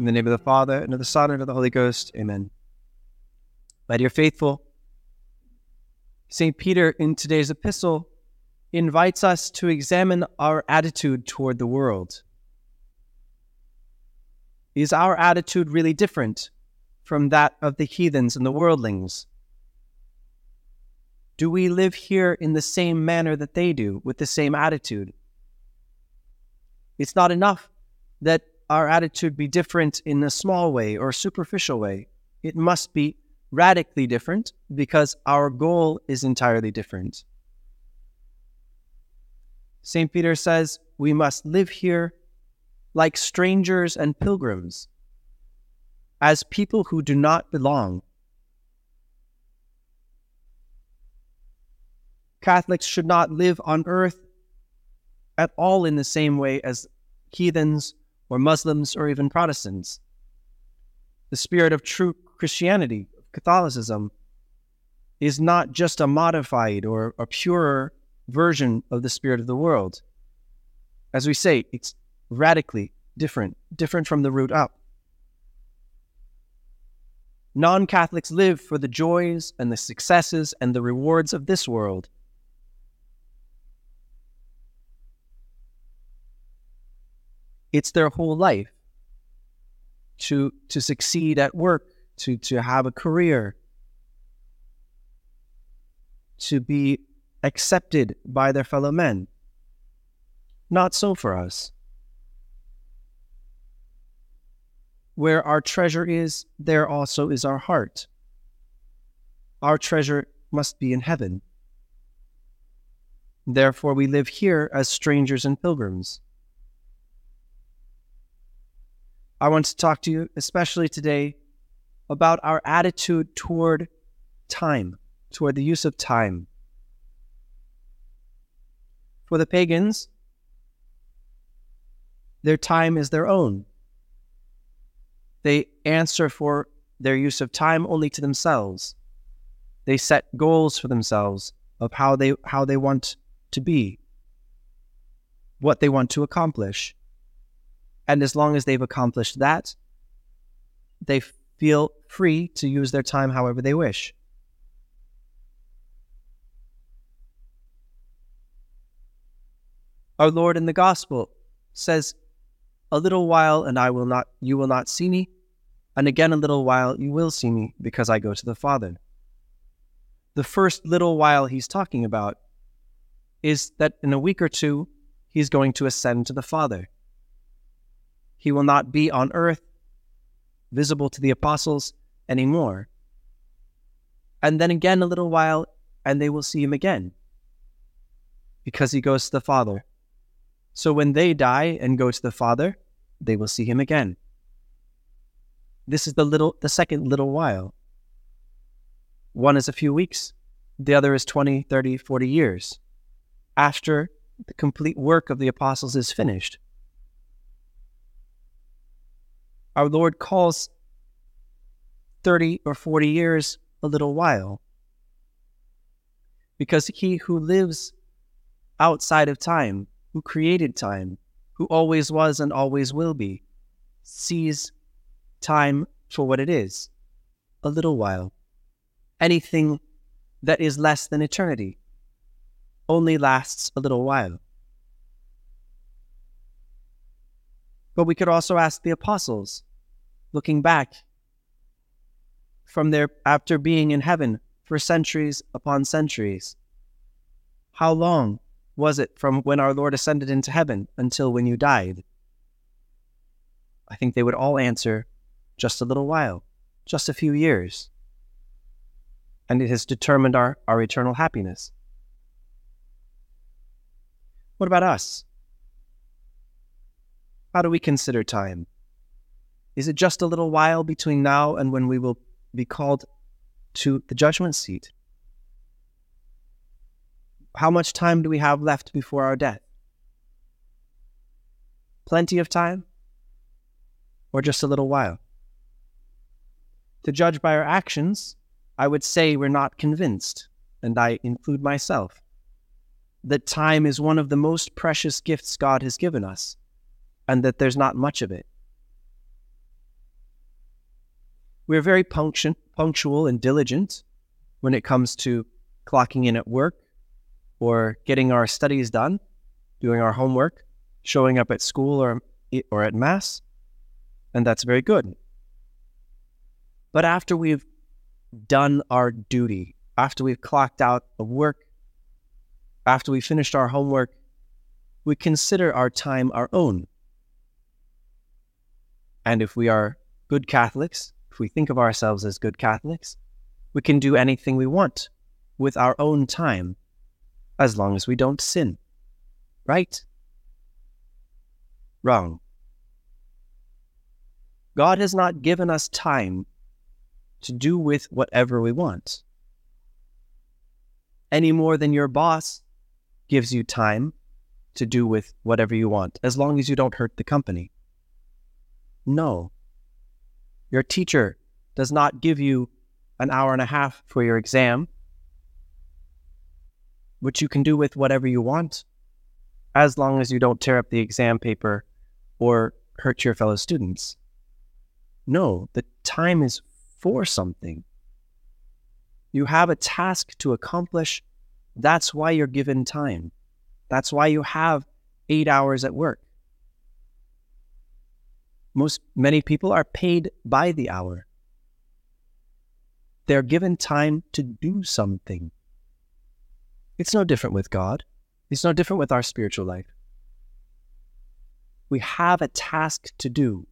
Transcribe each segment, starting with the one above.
In the name of the Father, and of the Son, and of the Holy Ghost. Amen. My dear faithful, St. Peter in today's epistle invites us to examine our attitude toward the world. Is our attitude really different from that of the heathens and the worldlings? Do we live here in the same manner that they do, with the same attitude? It's not enough that our attitude be different in a small way or superficial way. It must be radically different because our goal is entirely different. St. Peter says we must live here like strangers and pilgrims, as people who do not belong. Catholics should not live on earth at all in the same way as heathens or Muslims or even Protestants. The spirit of true Christianity, Catholicism, is not just a modified or a purer version of the spirit of the world. As we say, it's radically different, different from the root up. Non Catholics live for the joys and the successes and the rewards of this world. It's their whole life to, to succeed at work, to, to have a career, to be accepted by their fellow men. Not so for us. Where our treasure is, there also is our heart. Our treasure must be in heaven. Therefore, we live here as strangers and pilgrims. I want to talk to you, especially today, about our attitude toward time, toward the use of time. For the pagans, their time is their own. They answer for their use of time only to themselves. They set goals for themselves of how they how they want to be, what they want to accomplish. And as long as they've accomplished that, they feel free to use their time however they wish. Our Lord in the Gospel says, A little while and I will not you will not see me, and again a little while you will see me, because I go to the Father. The first little while he's talking about is that in a week or two he's going to ascend to the Father. He will not be on earth, visible to the apostles anymore. And then again a little while, and they will see him again, because he goes to the Father. So when they die and go to the Father, they will see him again. This is the little the second little while. One is a few weeks, the other is 20, 30, 40 years after the complete work of the apostles is finished. Our Lord calls 30 or 40 years a little while because he who lives outside of time who created time, who always was and always will be, sees time for what it is a little while. Anything that is less than eternity only lasts a little while. But we could also ask the apostles, looking back from their after being in heaven for centuries upon centuries, how long was it from when our Lord ascended into heaven until when you died? I think they would all answer, just a little while, just a few years. And it has determined our, our eternal happiness. What about us? How do we consider time? Is it just a little while between now and when we will be called to the judgment seat? how much time do we have left before our death? Plenty of time? Or just a little while? To judge by our actions, I would say we're not convinced, and I include myself, that time is one of the most precious gifts God has given us, and that there's not much of it. we're very punctual, punctual and diligent when it comes to clocking in at work or getting our studies done, doing our homework, showing up at school or, or at mass, and that's very good. But after we've done our duty, after we've clocked out of work, after we finished our homework, we consider our time our own. And if we are good Catholics, if we think of ourselves as good Catholics, we can do anything we want with our own time as long as we don't sin. Right? Wrong. God has not given us time to do with whatever we want. Any more than your boss gives you time to do with whatever you want, as long as you don't hurt the company. No. Your teacher does not give you an hour and a half for your exam, which you can do with whatever you want, as long as you don't tear up the exam paper or hurt your fellow students. No, the time is for something. You have a task to accomplish. That's why you're given time. That's why you have eight hours at work. Most many people are paid by the hour. They're given time to do something. It's no different with God. It's no different with our spiritual life. We have a task to do.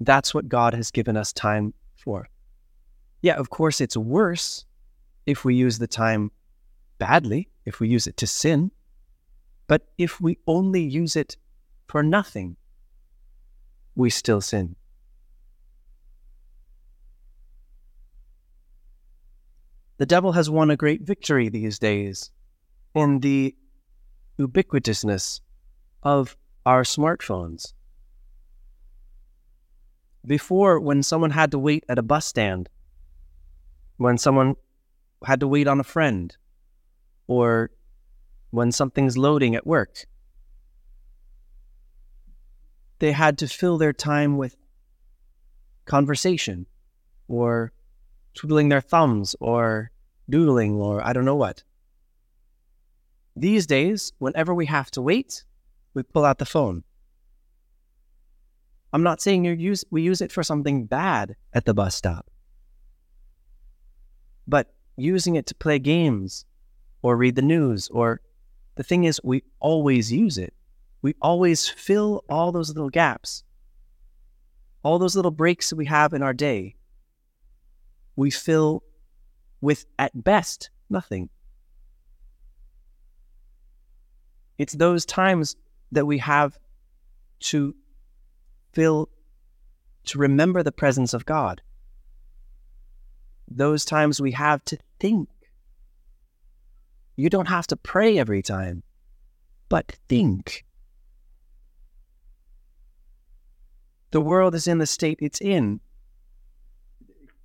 That's what God has given us time for. Yeah, of course, it's worse if we use the time badly, if we use it to sin. But if we only use it for nothing, we still sin. The devil has won a great victory these days in the ubiquitousness of our smartphones. Before, when someone had to wait at a bus stand, when someone had to wait on a friend, or when something's loading at work, they had to fill their time with conversation or twiddling their thumbs or doodling or I don't know what. These days, whenever we have to wait, we pull out the phone. I'm not saying you use we use it for something bad at the bus stop. But using it to play games or read the news or the thing is we always use it we always fill all those little gaps, all those little breaks that we have in our day. We fill with, at best, nothing. It's those times that we have to fill, to remember the presence of God. Those times we have to think. You don't have to pray every time, but think. The world is in the state it's in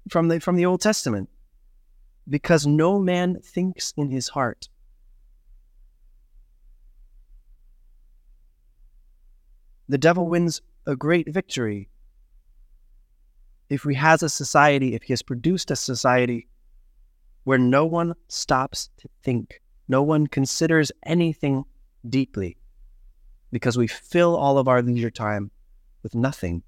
from the from the Old Testament because no man thinks in his heart. The devil wins a great victory if he has a society, if he has produced a society where no one stops to think, no one considers anything deeply, because we fill all of our leisure time with nothing.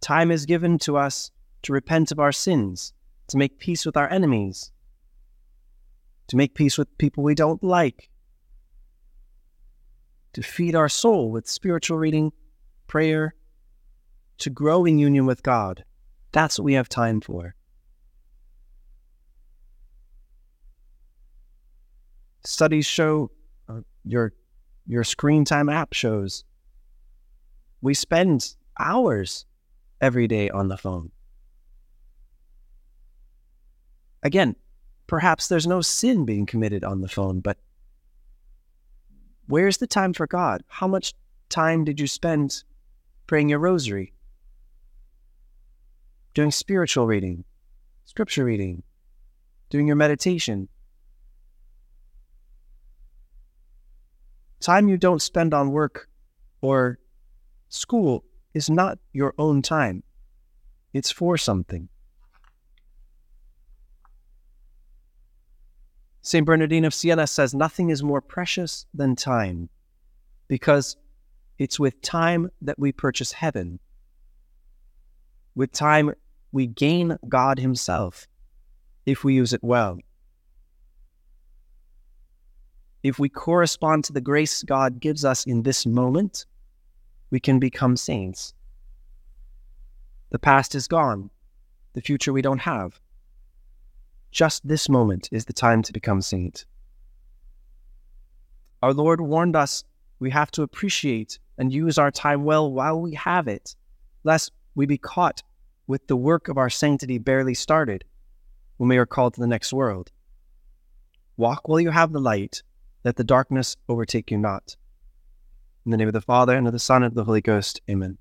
Time is given to us to repent of our sins, to make peace with our enemies, to make peace with people we don't like, to feed our soul with spiritual reading, prayer, to grow in union with God. That's what we have time for. Studies show your your screen time app shows. We spend hours every day on the phone. Again, perhaps there's no sin being committed on the phone, but where's the time for God? How much time did you spend praying your rosary, doing spiritual reading, scripture reading, doing your meditation? Time you don't spend on work or School is not your own time, it's for something. St. Bernardine of Siena says nothing is more precious than time because it's with time that we purchase heaven. With time, we gain God Himself if we use it well. If we correspond to the grace God gives us in this moment, we can become saints. The past is gone, the future we don't have. Just this moment is the time to become saint. Our Lord warned us we have to appreciate and use our time well while we have it, lest we be caught with the work of our sanctity barely started when we are called to the next world. Walk while you have the light, let the darkness overtake you not. In the name of the Father, and of the Son, and of the Holy Ghost. Amen.